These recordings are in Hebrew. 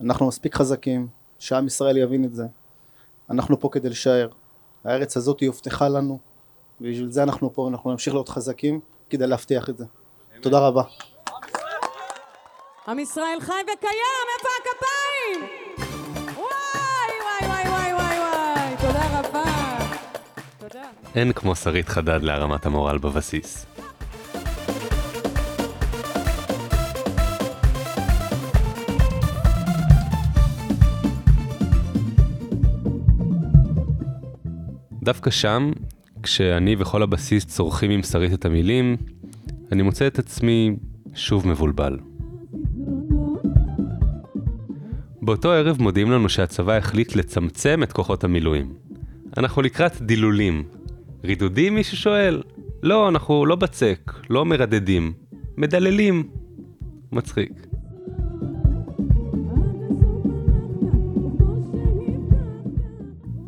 אנחנו מספיק חזקים, שעם ישראל יבין את זה. אנחנו פה כדי לשער. הארץ הזאת היא הובטחה לנו, ובשביל זה אנחנו פה, אנחנו נמשיך להיות חזקים כדי להבטיח את זה. תודה רבה. עם ישראל חי וקיים, איפה הכפיים? וואי, וואי, וואי, וואי, וואי, וואי, תודה רבה. תודה. אין כמו שרית חדד להרמת המורל בבסיס. דווקא שם, כשאני וכל הבסיס צורכים עם שרית את המילים, אני מוצא את עצמי שוב מבולבל. באותו ערב מודיעים לנו שהצבא החליט לצמצם את כוחות המילואים. אנחנו לקראת דילולים. רידודים מישהו שואל? לא, אנחנו לא בצק, לא מרדדים. מדללים. מצחיק.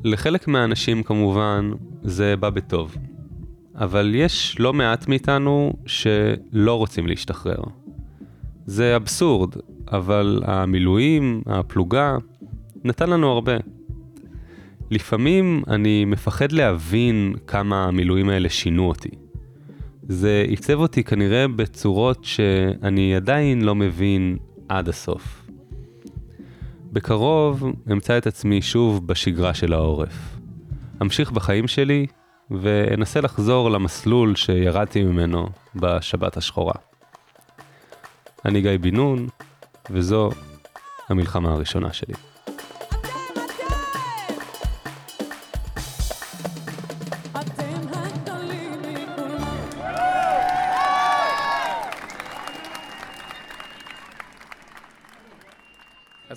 לחלק מהאנשים כמובן זה בא בטוב. אבל יש לא מעט מאיתנו שלא רוצים להשתחרר. זה אבסורד, אבל המילואים, הפלוגה, נתן לנו הרבה. לפעמים אני מפחד להבין כמה המילואים האלה שינו אותי. זה עיצב אותי כנראה בצורות שאני עדיין לא מבין עד הסוף. בקרוב אמצא את עצמי שוב בשגרה של העורף. אמשיך בחיים שלי ואנסה לחזור למסלול שירדתי ממנו בשבת השחורה. אני גיא בן נון, וזו המלחמה הראשונה שלי.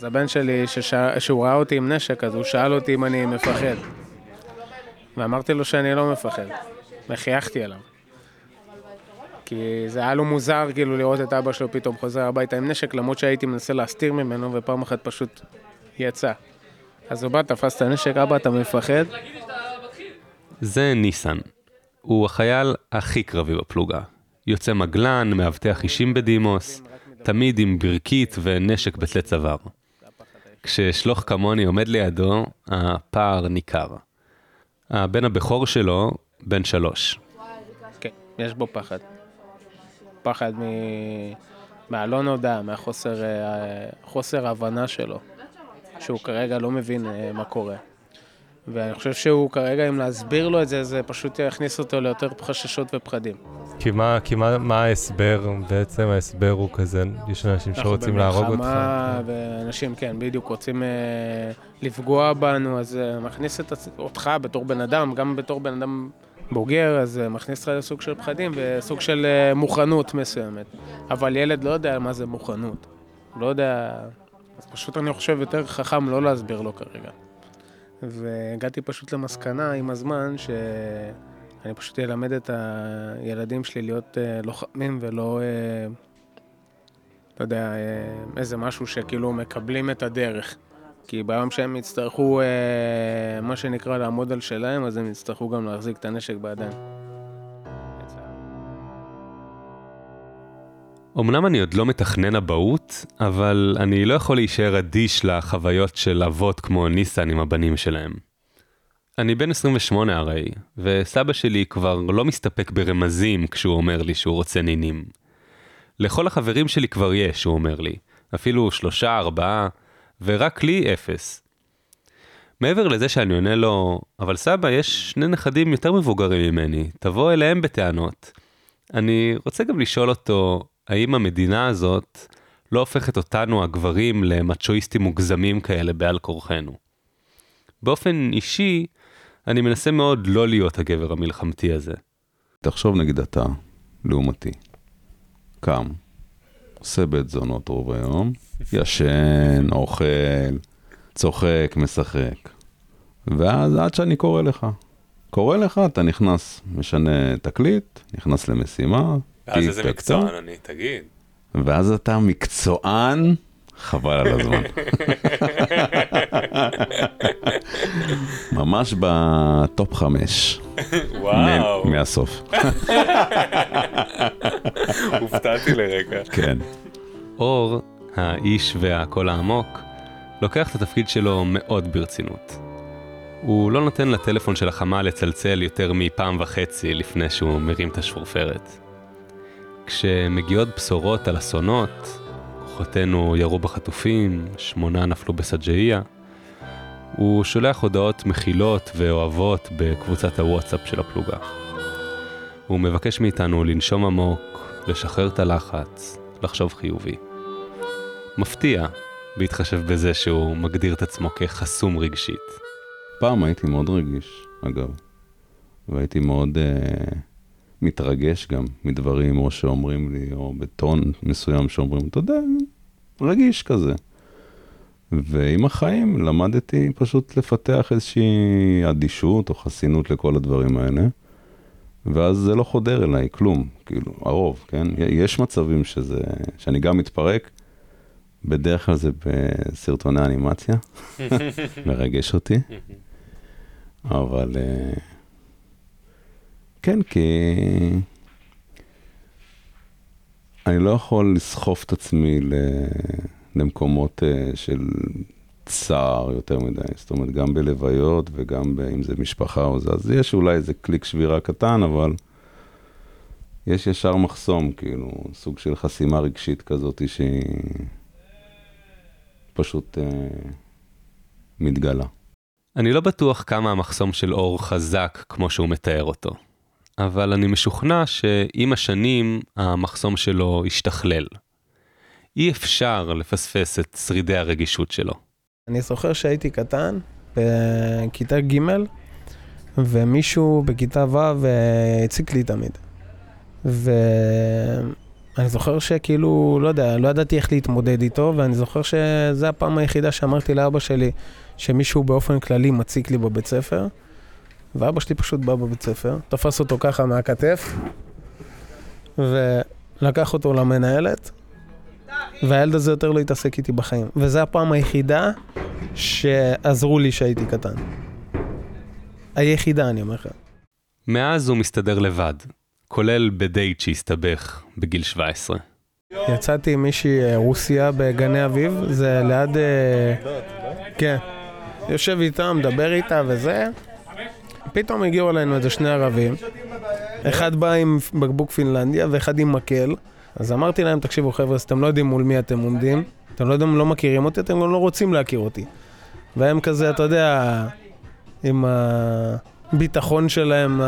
אז הבן שלי, ששא... שהוא ראה אותי עם נשק, אז הוא שאל אותי אם אני מפחד. ואמרתי לו שאני לא מפחד. וחייכתי עליו. כי זה היה לו מוזר כאילו לראות את אבא שלו פתאום חוזר הביתה עם נשק, למרות שהייתי מנסה להסתיר ממנו, ופעם אחת פשוט יצא. אז הוא בא, תפס את הנשק, אבא, אתה מפחד? זה ניסן. הוא החייל הכי קרבי בפלוגה. יוצא מגלן, מאבטח אישים בדימוס, תמיד עם ברכית ונשק בצלי צוואר. כששלוח כמוני עומד לידו, הפער ניכר. הבן הבכור שלו, בן שלוש. כן, יש בו פחד. פחד מ... מהלא נודע, מהחוסר אה, חוסר הבנה שלו, שהוא כרגע לא מבין אה, מה קורה. ואני חושב שהוא כרגע, אם להסביר לו את זה, זה פשוט יכניס אותו ליותר חששות ופחדים. כי מה, כי מה, מה ההסבר? בעצם ההסבר הוא כזה, יש אנשים שרוצים להרוג אותך. אנחנו במלחמה, ואנשים, כן, בדיוק, רוצים אה, לפגוע בנו, אז אה, מכניס את, אותך בתור בן אדם, גם בתור בן אדם בוגר, אז אה, מכניס אותך לסוג של פחדים וסוג של אה, מוכנות מסוימת. אבל ילד לא יודע מה זה מוכנות. לא יודע... אז פשוט אני חושב יותר חכם לא להסביר לו כרגע. והגעתי פשוט למסקנה עם הזמן שאני פשוט אלמד את הילדים שלי להיות אה, לוחמים ולא, אה, אתה יודע, אה, איזה משהו שכאילו מקבלים את הדרך. כי ביום שהם יצטרכו, אה, מה שנקרא, לעמוד על שלהם, אז הם יצטרכו גם להחזיק את הנשק בידיים. אמנם אני עוד לא מתכנן אבהות, אבל אני לא יכול להישאר אדיש לחוויות של אבות כמו ניסן עם הבנים שלהם. אני בן 28 הרי, וסבא שלי כבר לא מסתפק ברמזים כשהוא אומר לי שהוא רוצה נינים. לכל החברים שלי כבר יש, הוא אומר לי. אפילו שלושה, ארבעה, ורק לי אפס. מעבר לזה שאני עונה לו, אבל סבא, יש שני נכדים יותר מבוגרים ממני, תבוא אליהם בטענות. אני רוצה גם לשאול אותו, האם המדינה הזאת לא הופכת אותנו הגברים למצ'ואיסטים מוגזמים כאלה בעל כורחנו? באופן אישי, אני מנסה מאוד לא להיות הגבר המלחמתי הזה. תחשוב נגיד אתה, לעומתי, קם, עושה בית זונות רוב היום, ישן, אוכל, צוחק, משחק. ואז עד שאני קורא לך. קורא לך, אתה נכנס, משנה תקליט, נכנס למשימה. ואז איזה מקצוען אני, תגיד. ואז אתה מקצוען, חבל על הזמן. ממש בטופ חמש. וואו, מהסוף. הופתעתי לרגע. כן. אור, האיש והקול העמוק, לוקח את התפקיד שלו מאוד ברצינות. הוא לא נותן לטלפון של החמ"ל לצלצל יותר מפעם וחצי לפני שהוא מרים את השפורפרת. כשמגיעות בשורות על אסונות, כוחותינו ירו בחטופים, שמונה נפלו בסג'איה, הוא שולח הודעות מכילות ואוהבות בקבוצת הוואטסאפ של הפלוגה. הוא מבקש מאיתנו לנשום עמוק, לשחרר את הלחץ, לחשוב חיובי. מפתיע, בהתחשב בזה שהוא מגדיר את עצמו כחסום רגשית. פעם הייתי מאוד רגיש, אגב, והייתי מאוד uh, מתרגש גם מדברים או שאומרים לי, או בטון מסוים שאומרים, אתה יודע, רגיש כזה. ועם החיים למדתי פשוט לפתח איזושהי אדישות או חסינות לכל הדברים האלה, ואז זה לא חודר אליי כלום, כאילו, הרוב, כן? יש מצבים שזה, שאני גם מתפרק, בדרך כלל זה בסרטוני אנימציה, מרגש אותי, אבל אה, כן, כי אני לא יכול לסחוף את עצמי למקומות אה, של צער יותר מדי, זאת אומרת, גם בלוויות וגם אם זה משפחה או זה, אז יש אולי איזה קליק שבירה קטן, אבל יש ישר מחסום, כאילו, סוג של חסימה רגשית כזאת שהיא פשוט אה, מתגלה. אני לא בטוח כמה המחסום של אור חזק כמו שהוא מתאר אותו, אבל אני משוכנע שעם השנים המחסום שלו השתכלל. אי אפשר לפספס את שרידי הרגישות שלו. אני זוכר שהייתי קטן, בכיתה ג', ומישהו בכיתה ו' הציק לי תמיד. ואני זוכר שכאילו, לא יודע, לא ידעתי איך להתמודד איתו, ואני זוכר שזו הפעם היחידה שאמרתי לאבא שלי שמישהו באופן כללי מציק לי בבית ספר, ואבא שלי פשוט בא בבית ספר, תפס אותו ככה מהכתף, ולקח אותו למנהלת, והילד הזה יותר לא התעסק איתי בחיים. וזו הפעם היחידה שעזרו לי שהייתי קטן. היחידה, אני אומר לך. מאז הוא מסתדר לבד, כולל בדייט שהסתבך בגיל 17. יצאתי עם מישהי אה, רוסיה בגני אביב, זה ליד... אה, כן. יושב איתה, מדבר איתה וזה. פתאום הגיעו אלינו איזה שני ערבים. אחד בא עם בקבוק פינלנדיה ואחד עם מקל. אז אמרתי להם, תקשיבו חבר'ה, אתם לא יודעים מול מי אתם עומדים, אתם לא יודעים, לא מכירים אותי, אתם גם לא רוצים להכיר אותי. והם כזה, אתה יודע, עם הביטחון שלהם,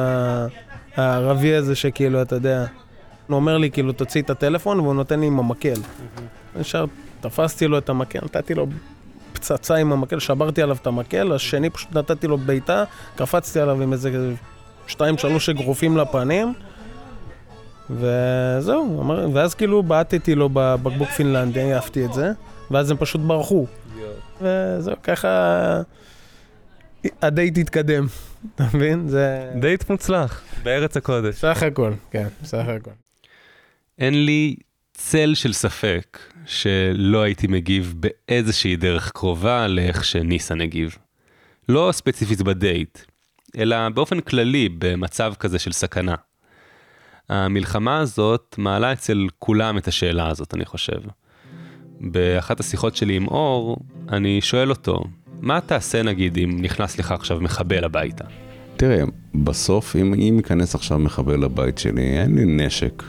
הערבי הזה שכאילו, אתה יודע, הוא אומר לי, כאילו, תוציא את הטלפון, והוא נותן לי עם המקל. ישר תפסתי לו את המקל, נתתי לו פצצה עם המקל, שברתי עליו את המקל, השני פשוט נתתי לו בעיטה, קפצתי עליו עם איזה שתיים, שלוש אגרופים לפנים. וזהו, אמר, ואז כאילו בעטתי לו בבקבוק פינלנדי, העפתי את זה, ואז הם פשוט ברחו. וזהו, ככה הדייט התקדם, אתה מבין? זה... דייט מוצלח, בארץ הקודש. סך הכל, כן, סך הכל. אין לי צל של ספק שלא הייתי מגיב באיזושהי דרך קרובה לאיך שניסן הגיב. לא ספציפית בדייט, אלא באופן כללי במצב כזה של סכנה. המלחמה הזאת מעלה אצל כולם את השאלה הזאת, אני חושב. באחת השיחות שלי עם אור, אני שואל אותו, מה תעשה נגיד אם נכנס לך עכשיו מחבל הביתה? תראה, בסוף אם, אם ייכנס עכשיו מחבל לבית שלי, אין לי נשק.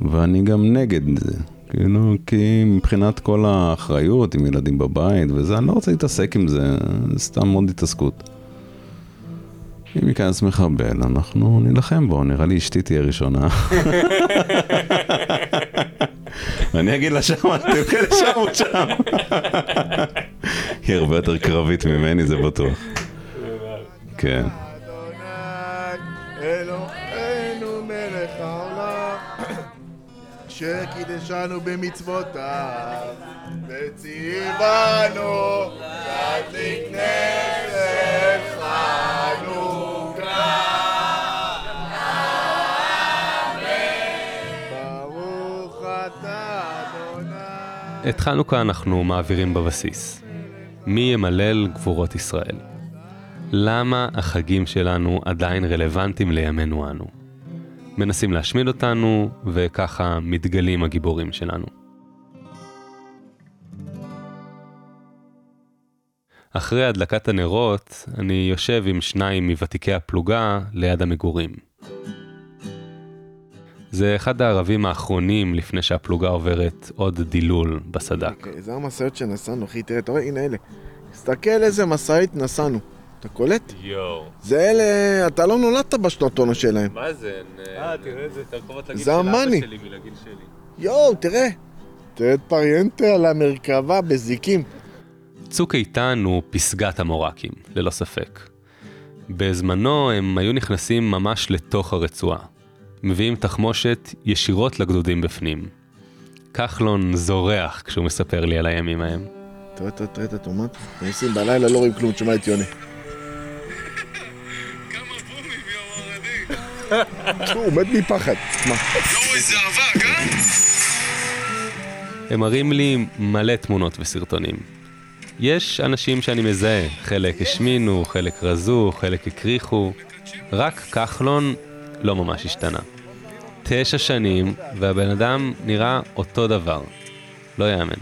ואני גם נגד זה. כאילו, כי מבחינת כל האחריות עם ילדים בבית וזה, אני לא רוצה להתעסק עם זה, סתם מאוד התעסקות. אם ייכנס מחבל, אנחנו נילחם בו, נראה לי אשתי תהיה ראשונה. ואני אגיד לה שם, תלכי לשם או שם. היא הרבה יותר קרבית ממני, זה בטוח. כן. אלוהינו מלך העולם, שקידשנו במצוותיו, וציוונו להדליק נס את חנוכה אנחנו מעבירים בבסיס. מי ימלל גבורות ישראל? למה החגים שלנו עדיין רלוונטיים לימינו אנו? מנסים להשמיד אותנו, וככה מתגלים הגיבורים שלנו. אחרי הדלקת הנרות, אני יושב עם שניים מוותיקי הפלוגה ליד המגורים. זה אחד הערבים האחרונים לפני שהפלוגה עוברת עוד דילול בסדק. אוקיי, זה המשאיות שנסענו, אחי, תראה, אתה רואה, הנה אלה. תסתכל איזה משאית נסענו. אתה קולט? יואו. זה אלה, אתה לא נולדת בשנתון שלהם. מה זה? אה, תראה, זה יותר קרובות לגיל זה המאני. מלגיל שלי. יואו, תראה. תראה את פריאנטה על המרכבה בזיקים. צוק איתן הוא פסגת המורקים, ללא ספק. בזמנו הם היו נכנסים ממש לתוך הרצועה. מביאים תחמושת ישירות לגדודים בפנים. כחלון זורח כשהוא מספר לי על הימים ההם. תראה, תראה, תראה את הטומט. נכנסים בלילה, לא רואים כלום, תשמע את יוני. תשמעו, הוא מת מפחד. מה? הם מראים לי מלא תמונות וסרטונים. יש אנשים שאני מזהה, חלק השמינו, חלק רזו, חלק הקריחו. רק כחלון לא ממש השתנה. תשע שנים, והבן אדם נראה אותו דבר. לא יאמן.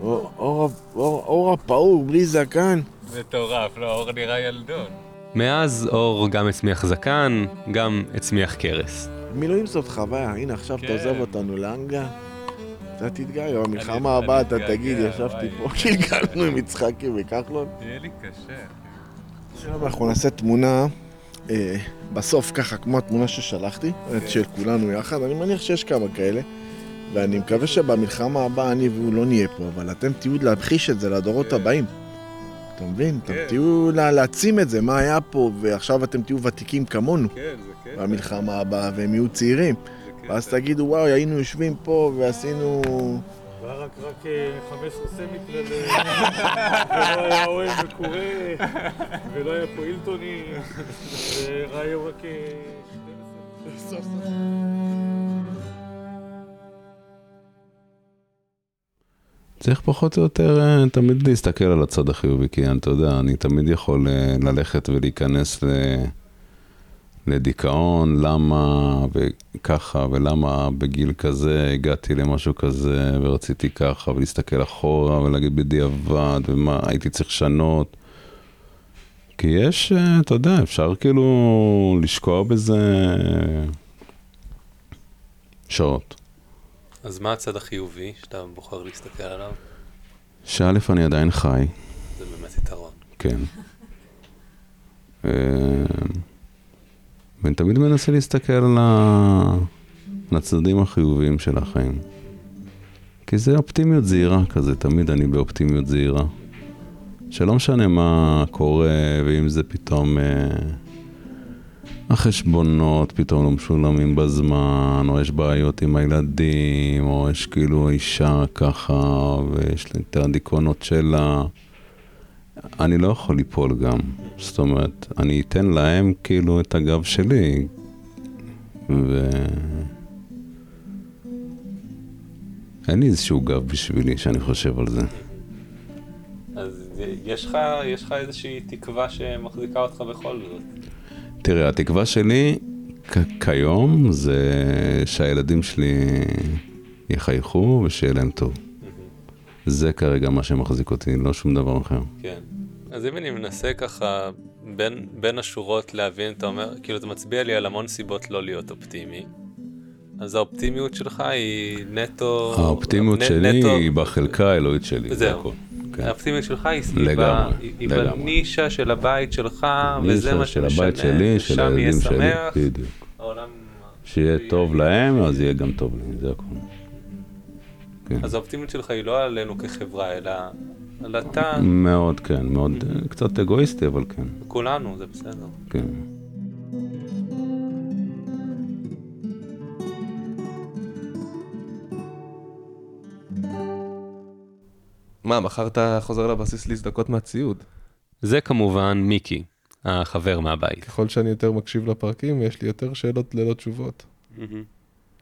אור- אור- אור אור הפעור, בלי זקן. מטורף, לא, אור נראה ילדון. מאז אור גם הצמיח זקן, גם הצמיח קרס. מילואים זאת חוויה, הנה עכשיו אתה עוזב אותנו לאנגליה. אתה תתגאה, במלחמה הבאה אתה תגיד, ישבתי פה, גלגלנו עם יצחקי וכחלון. יהיה לי קשה. עכשיו אנחנו נעשה תמונה, אה, בסוף ככה, כמו התמונה ששלחתי, את של כולנו יחד, אני מניח שיש כמה כאלה, ואני מקווה שבמלחמה הבאה אני והוא לא נהיה פה, אבל אתם תהיו להמחיש את זה לדורות הבאים. אתה מבין? אתם תהיו לה- להעצים את זה, מה היה פה, ועכשיו אתם תהיו ותיקים כמונו כן, זה כן. במלחמה הבאה, והם יהיו צעירים. ואז תגידו, וואו, היינו יושבים פה ועשינו... והיה רק רק אה, 15 סמית ול... ולא היה אוהל וקורא, ולא היה פה הילטוני, וראיו רק אה, 12. צריך פחות או יותר אה, תמיד להסתכל על הצד החיובי, כי אתה יודע, אני תמיד יכול אה, ללכת ולהיכנס ל... לדיכאון, למה וככה, ולמה בגיל כזה הגעתי למשהו כזה ורציתי ככה, ולהסתכל אחורה ולהגיד בדיעבד, ומה הייתי צריך לשנות. כי יש, אה, אתה יודע, אפשר כאילו לשקוע בזה שעות. אז מה הצד החיובי שאתה בוחר להסתכל עליו? שא', אני עדיין חי, זה באמת יתרון. כן. ואני תמיד מנסה להסתכל על הצדדים החיוביים של החיים. כי זה אופטימיות זהירה כזה, תמיד אני באופטימיות זהירה. שלא משנה מה קורה, ואם זה פתאום... אה, החשבונות פתאום לא משולמים בזמן, או יש בעיות עם הילדים, או יש כאילו אישה ככה, ויש לה את הדיכאונות שלה. אני לא יכול ליפול גם. זאת אומרת, אני אתן להם כאילו את הגב שלי, ו... אין לי איזשהו גב בשבילי שאני חושב על זה. אז יש לך, יש לך איזושהי תקווה שמחזיקה אותך בכל זאת. תראה, התקווה שלי כ- כיום זה שהילדים שלי יחייכו ושיהיה להם טוב. זה כרגע מה שמחזיק אותי, לא שום דבר אחר. כן. אז אם אני מנסה ככה בין, בין השורות להבין, אתה אומר, כאילו אתה מצביע לי על המון סיבות לא להיות אופטימי. אז האופטימיות שלך היא נטו... האופטימיות נ- שלי נטו- היא בחלקה האלוהית שלי, זה זהו. כן. האופטימיות שלך היא סביבה, לגמרי, היא- לגמרי. בנישה של הבית שלך, וזה נישה מה של שמשנה, הבית שלי, של הילדים שלי, בדיוק. העולם... שיהיה טוב להם, אז יהיה גם טוב לי, זה הכל. כן. אז האופטימיות שלך היא לא עלינו כחברה, אלא על אתה, מאוד, כן, מאוד, קצת אגואיסטי, אבל כן, כולנו, זה בסדר. כן. מה, מחר אתה חוזר לבסיס להזדכות מהציוד? זה כמובן מיקי, החבר מהבית. ככל שאני יותר מקשיב לפרקים, יש לי יותר שאלות ללא תשובות.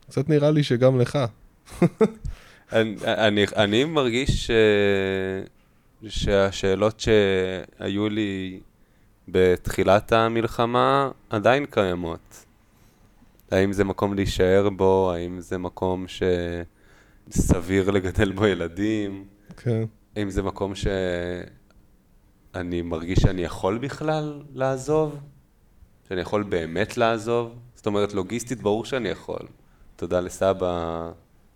קצת נראה לי שגם לך. אני, אני, אני מרגיש ש... שהשאלות שהיו לי בתחילת המלחמה עדיין קיימות. האם זה מקום להישאר בו? האם זה מקום שסביר לגדל בו ילדים? כן. האם זה מקום שאני מרגיש שאני יכול בכלל לעזוב? שאני יכול באמת לעזוב? זאת אומרת, לוגיסטית ברור שאני יכול. תודה לסבא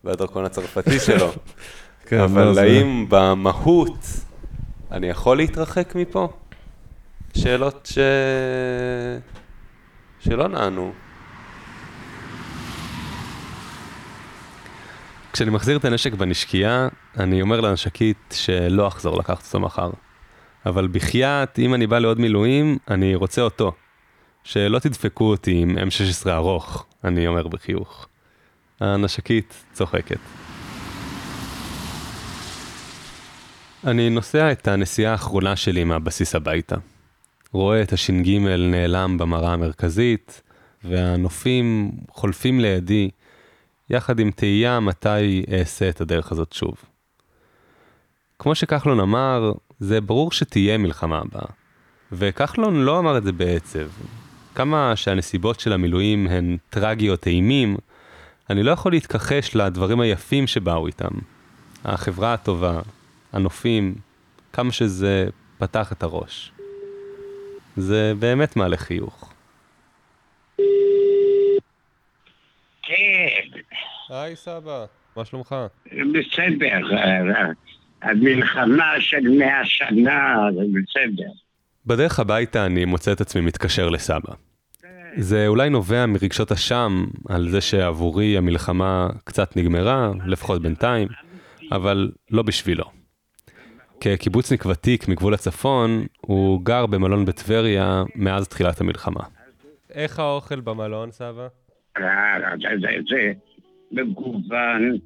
והדרכון הצרפתי שלו. כן, אבל זה- האם במהות אני יכול להתרחק מפה? שאלות ש... שלא נענו. כשאני מחזיר את הנשק בנשקייה, אני אומר לנשקית שלא אחזור לקחת אותו מחר. אבל בחייאת, אם אני בא לעוד מילואים, אני רוצה אותו. שלא תדפקו אותי עם M16 ארוך, אני אומר בחיוך. הנשקית צוחקת. אני נוסע את הנסיעה האחרונה שלי מהבסיס הביתה. רואה את הש"ג נעלם במראה המרכזית, והנופים חולפים לידי, יחד עם תהייה מתי אעשה את הדרך הזאת שוב. כמו שכחלון אמר, זה ברור שתהיה מלחמה הבאה. וכחלון לא אמר את זה בעצב. כמה שהנסיבות של המילואים הן טרגיות אימים, אני לא יכול להתכחש לדברים היפים שבאו איתם. החברה הטובה, הנופים, כמה שזה פתח את הראש. זה באמת מעלה חיוך. כן, היי סבא, מה שלומך? בסדר. המלחמה של מאה שנה, זה בסדר. בדרך הביתה אני מוצא את עצמי מתקשר לסבא. זה אולי נובע מרגשות אשם על זה שעבורי המלחמה קצת נגמרה, לפחות בינתיים, אבל לא בשבילו. כקיבוצניק ותיק מגבול הצפון, הוא גר במלון בטבריה מאז תחילת המלחמה. איך האוכל במלון, סבא? אה, זה- זה- זה מגוון,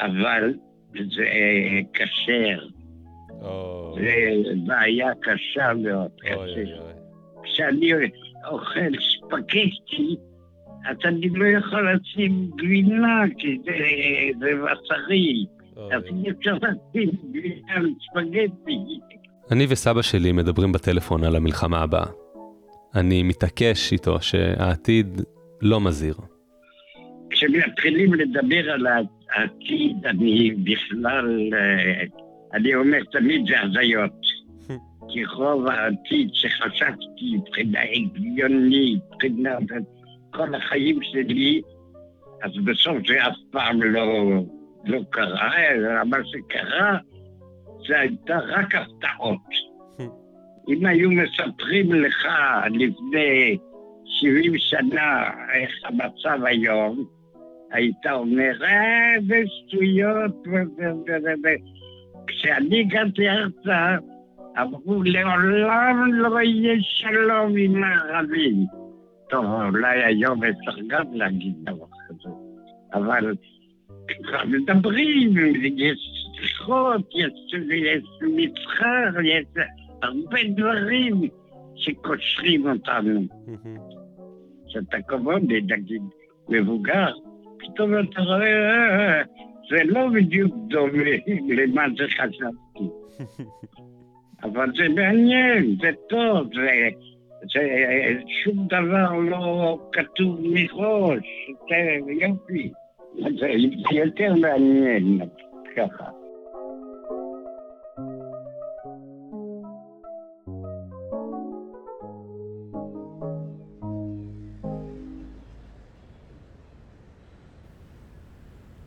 אבל זה כשר. או, זה בעיה קשה מאוד, כשר. כשאני אוכל ספגטי, אז אני לא יכול לשים גבינה, כי זה, זה בשרי. ספגטי. אני וסבא שלי מדברים בטלפון על המלחמה הבאה. אני מתעקש איתו שהעתיד לא מזהיר. כשמתחילים לדבר על העתיד, אני בכלל, אה, אני אומר תמיד זה הזיות. כי רוב העתיד שחשבתי מבחינה הגיונית, מבחינה... כל החיים שלי, אז בסוף זה אף פעם לא, לא קרה, אלא מה שקרה זה הייתה רק הפתעות. אם היו מספרים לך לפני 70 שנה איך המצב היום, היית אומר, אה, זה שטויות. כשאני הגעתי ארצה, אמרו, לעולם לא יהיה שלום עם הערבים. טוב, אולי היום אפשר גם להגיד דבר כזה, אבל כבר מדברים, יש שיחות, יש, יש מסחר, יש הרבה דברים שקושרים אותנו. שאתה כמוני, נגיד, מבוגר, פתאום אתה רואה, "אה, זה לא בדיוק דומה למה שחשבתי. אבל זה מעניין, זה טוב, זה, זה שום דבר לא כתוב מראש, זה יופי. זה יותר מעניין, ככה.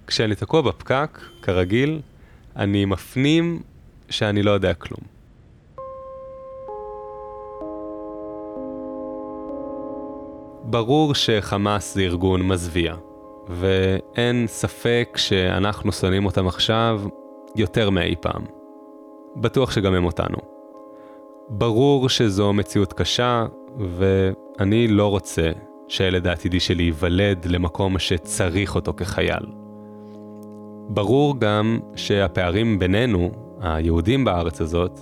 כשאני תקוע בפקק, כרגיל, אני מפנים שאני לא יודע כלום. ברור שחמאס זה ארגון מזוויע, ואין ספק שאנחנו שונאים אותם עכשיו יותר מאי פעם. בטוח שגם הם אותנו. ברור שזו מציאות קשה, ואני לא רוצה שהילד העתידי שלי ייוולד למקום שצריך אותו כחייל. ברור גם שהפערים בינינו, היהודים בארץ הזאת,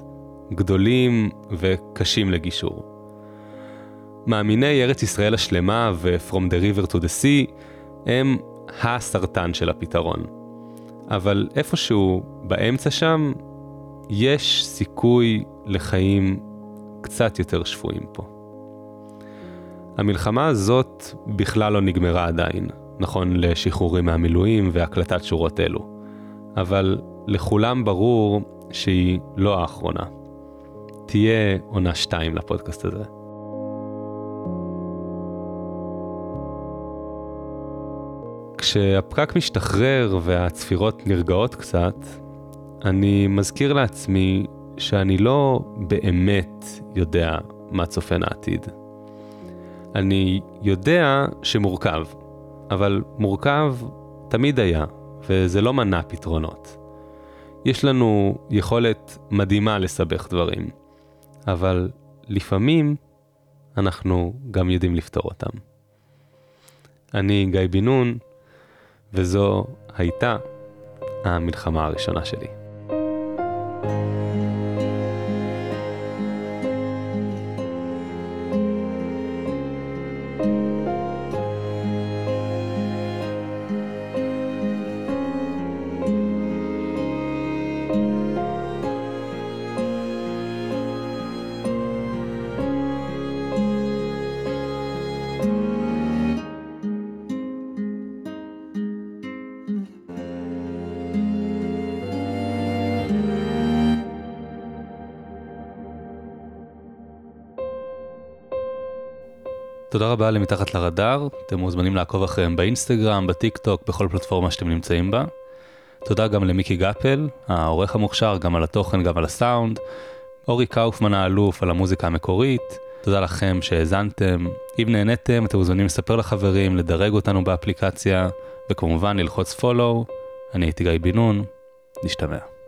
גדולים וקשים לגישור. מאמיני ארץ ישראל השלמה ו-From the River to the Sea הם הסרטן של הפתרון. אבל איפשהו באמצע שם, יש סיכוי לחיים קצת יותר שפויים פה. המלחמה הזאת בכלל לא נגמרה עדיין, נכון לשחרורים מהמילואים והקלטת שורות אלו. אבל לכולם ברור שהיא לא האחרונה. תהיה עונה 2 לפודקאסט הזה. כשהפקק משתחרר והצפירות נרגעות קצת, אני מזכיר לעצמי שאני לא באמת יודע מה צופן העתיד. אני יודע שמורכב, אבל מורכב תמיד היה, וזה לא מנע פתרונות. יש לנו יכולת מדהימה לסבך דברים, אבל לפעמים אנחנו גם יודעים לפתור אותם. אני גיא בן נון, וזו הייתה המלחמה הראשונה שלי. תודה רבה למתחת לרדאר, אתם מוזמנים לעקוב אחריהם באינסטגרם, בטיק טוק, בכל פלטפורמה שאתם נמצאים בה. תודה גם למיקי גפל, העורך המוכשר, גם על התוכן, גם על הסאונד. אורי קאופמן האלוף על המוזיקה המקורית. תודה לכם שהאזנתם. אם נהניתם, אתם מוזמנים לספר לחברים, לדרג אותנו באפליקציה, וכמובן ללחוץ follow. אני הייתי גיא בן נשתמע.